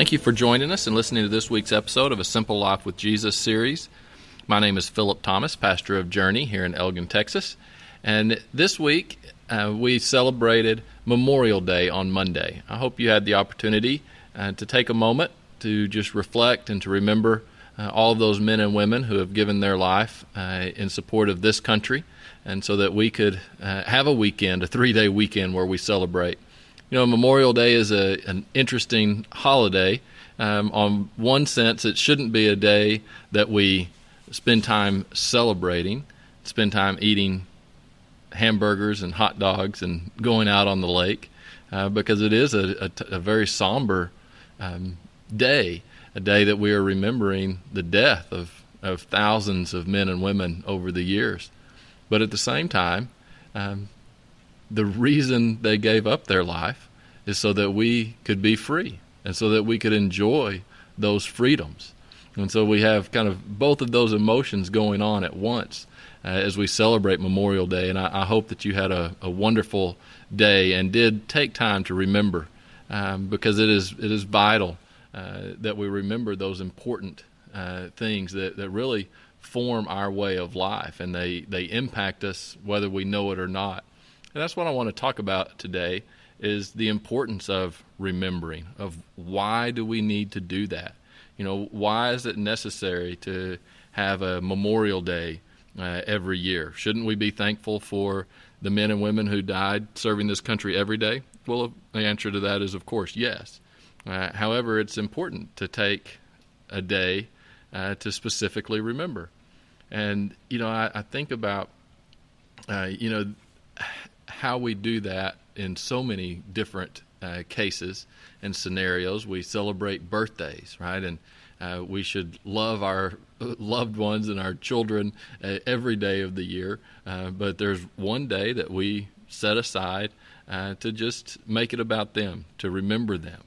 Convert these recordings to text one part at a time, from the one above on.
Thank you for joining us and listening to this week's episode of A Simple Life with Jesus series. My name is Philip Thomas, pastor of Journey here in Elgin, Texas. And this week uh, we celebrated Memorial Day on Monday. I hope you had the opportunity uh, to take a moment to just reflect and to remember uh, all of those men and women who have given their life uh, in support of this country, and so that we could uh, have a weekend, a three day weekend where we celebrate. You know, Memorial Day is a, an interesting holiday. Um, on one sense, it shouldn't be a day that we spend time celebrating, spend time eating hamburgers and hot dogs and going out on the lake, uh, because it is a, a, a very somber um, day a day that we are remembering the death of, of thousands of men and women over the years. But at the same time, um, the reason they gave up their life is so that we could be free and so that we could enjoy those freedoms. And so we have kind of both of those emotions going on at once uh, as we celebrate Memorial Day. And I, I hope that you had a, a, wonderful day and did take time to remember um, because it is it is vital uh, that we remember those important uh, things that, that really form our way of life and they, they impact us whether we know it or not. And that's what I want to talk about today is the importance of remembering of why do we need to do that? You know, why is it necessary to have a Memorial Day uh, every year? Shouldn't we be thankful for the men and women who died serving this country every day? Well, the answer to that is, of course, yes. Uh, however, it's important to take a day uh, to specifically remember. And, you know, I, I think about, uh, you know, how we do that in so many different uh, cases and scenarios. We celebrate birthdays, right? And uh, we should love our loved ones and our children uh, every day of the year. but there's one day that we set aside to just make it about them, to remember them.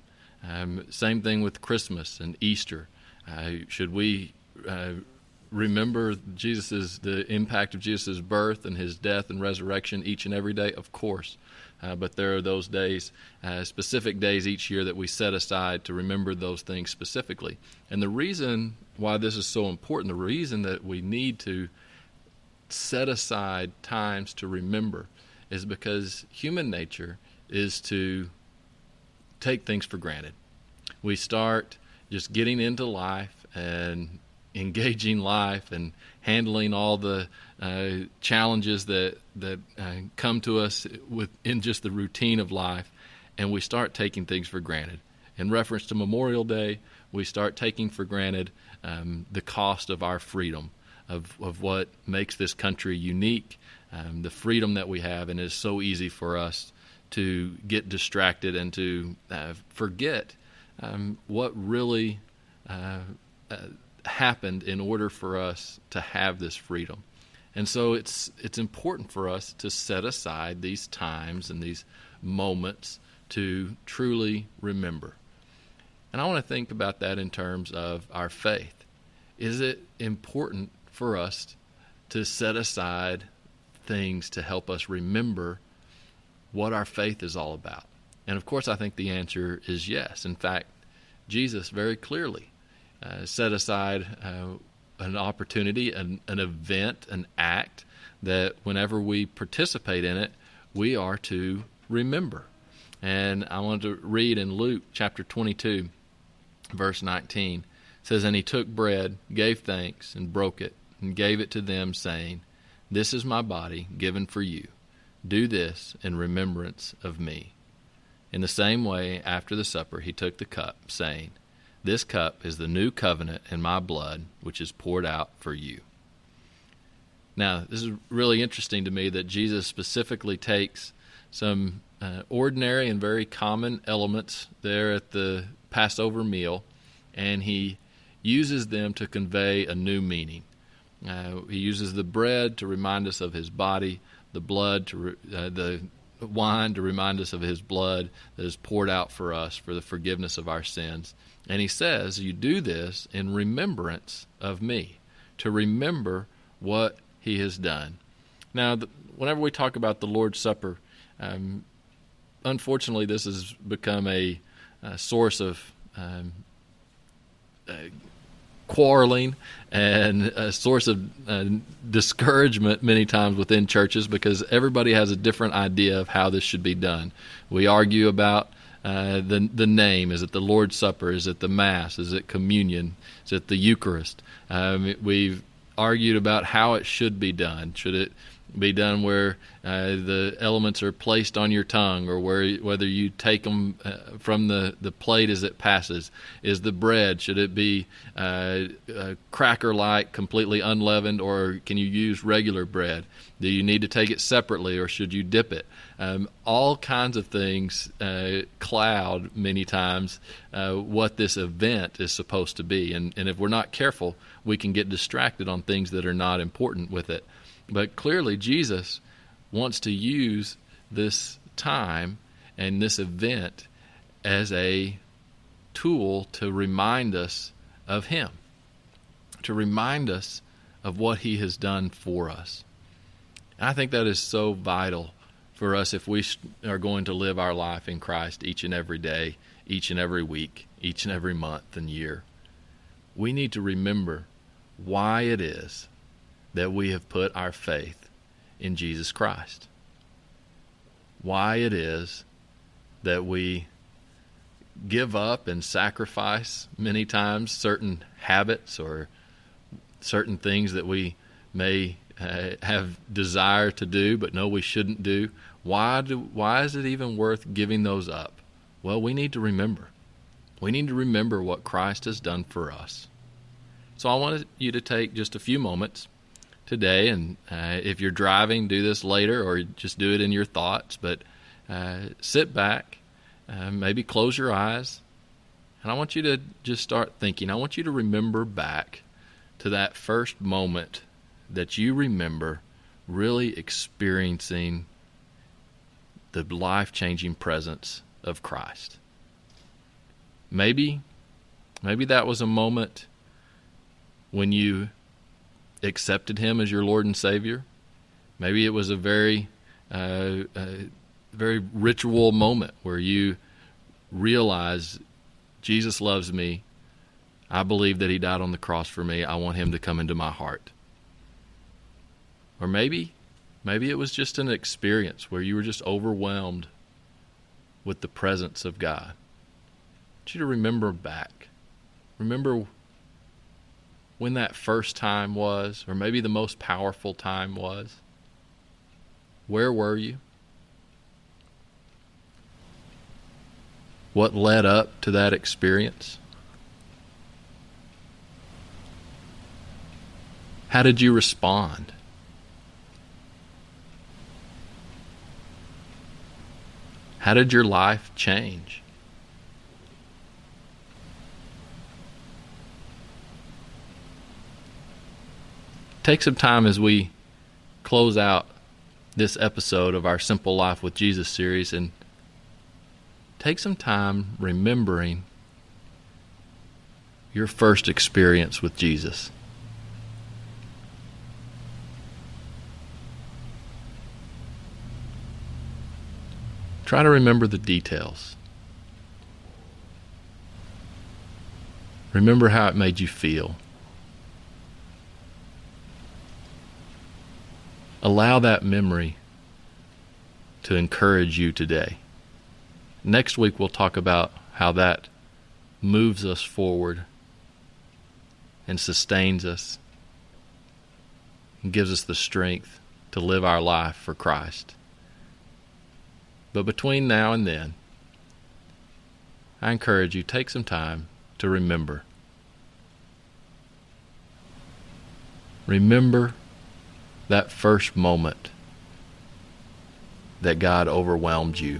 Um, same thing with Christmas and Easter. Uh, should we uh, remember Jesus's the impact of Jesus' birth and his death and resurrection each and every day? Of course. Uh, but there are those days, uh, specific days each year that we set aside to remember those things specifically. And the reason why this is so important, the reason that we need to set aside times to remember, is because human nature is to take things for granted. We start just getting into life and engaging life and handling all the uh, challenges that that uh, come to us within just the routine of life, and we start taking things for granted. In reference to Memorial Day, we start taking for granted um, the cost of our freedom, of of what makes this country unique, um, the freedom that we have, and it's so easy for us to get distracted and to uh, forget um, what really uh, uh, happened in order for us to have this freedom. And so it's it's important for us to set aside these times and these moments to truly remember. And I want to think about that in terms of our faith. Is it important for us to set aside things to help us remember what our faith is all about? And of course, I think the answer is yes. In fact, Jesus very clearly uh, set aside uh, an opportunity, an, an event, an act that whenever we participate in it, we are to remember. And I want to read in Luke chapter 22, verse 19. It says, And he took bread, gave thanks, and broke it, and gave it to them, saying, This is my body given for you. Do this in remembrance of me. In the same way, after the supper, he took the cup, saying, This cup is the new covenant in my blood, which is poured out for you. Now, this is really interesting to me that Jesus specifically takes some uh, ordinary and very common elements there at the Passover meal, and he uses them to convey a new meaning. Uh, he uses the bread to remind us of his body, the blood to re- uh, the wine to remind us of his blood that is poured out for us for the forgiveness of our sins. And he says, You do this in remembrance of me, to remember what he has done. Now, the, whenever we talk about the Lord's Supper, um, unfortunately, this has become a, a source of um, uh, quarreling and a source of uh, discouragement many times within churches because everybody has a different idea of how this should be done. We argue about uh, the the name. Is it the Lord's Supper? Is it the Mass? Is it communion? Is it the Eucharist? Um, we've argued about how it should be done. Should it be done where uh, the elements are placed on your tongue, or where whether you take them uh, from the, the plate as it passes. Is the bread should it be uh, cracker like, completely unleavened, or can you use regular bread? Do you need to take it separately, or should you dip it? Um, all kinds of things uh, cloud many times uh, what this event is supposed to be, and and if we're not careful, we can get distracted on things that are not important with it. But clearly, Jesus wants to use this time and this event as a tool to remind us of Him, to remind us of what He has done for us. I think that is so vital for us if we are going to live our life in Christ each and every day, each and every week, each and every month and year. We need to remember why it is that we have put our faith in Jesus Christ. Why it is that we give up and sacrifice many times certain habits or certain things that we may uh, have desire to do but know we shouldn't do. Why do why is it even worth giving those up? Well, we need to remember. We need to remember what Christ has done for us. So I want you to take just a few moments today. And uh, if you're driving, do this later or just do it in your thoughts. But uh, sit back, uh, maybe close your eyes, and I want you to just start thinking. I want you to remember back to that first moment that you remember really experiencing the life changing presence of Christ. Maybe, maybe that was a moment when you accepted him as your Lord and Savior. Maybe it was a very, uh, uh, very ritual moment where you realize Jesus loves me. I believe that He died on the cross for me. I want Him to come into my heart. Or maybe, maybe it was just an experience where you were just overwhelmed with the presence of God. I want you to remember back. Remember when that first time was, or maybe the most powerful time was? Where were you? What led up to that experience? How did you respond? How did your life change? Take some time as we close out this episode of our Simple Life with Jesus series and take some time remembering your first experience with Jesus. Try to remember the details. Remember how it made you feel. Allow that memory to encourage you today. Next week, we'll talk about how that moves us forward and sustains us and gives us the strength to live our life for Christ. But between now and then, I encourage you take some time to remember. Remember that first moment that God overwhelmed you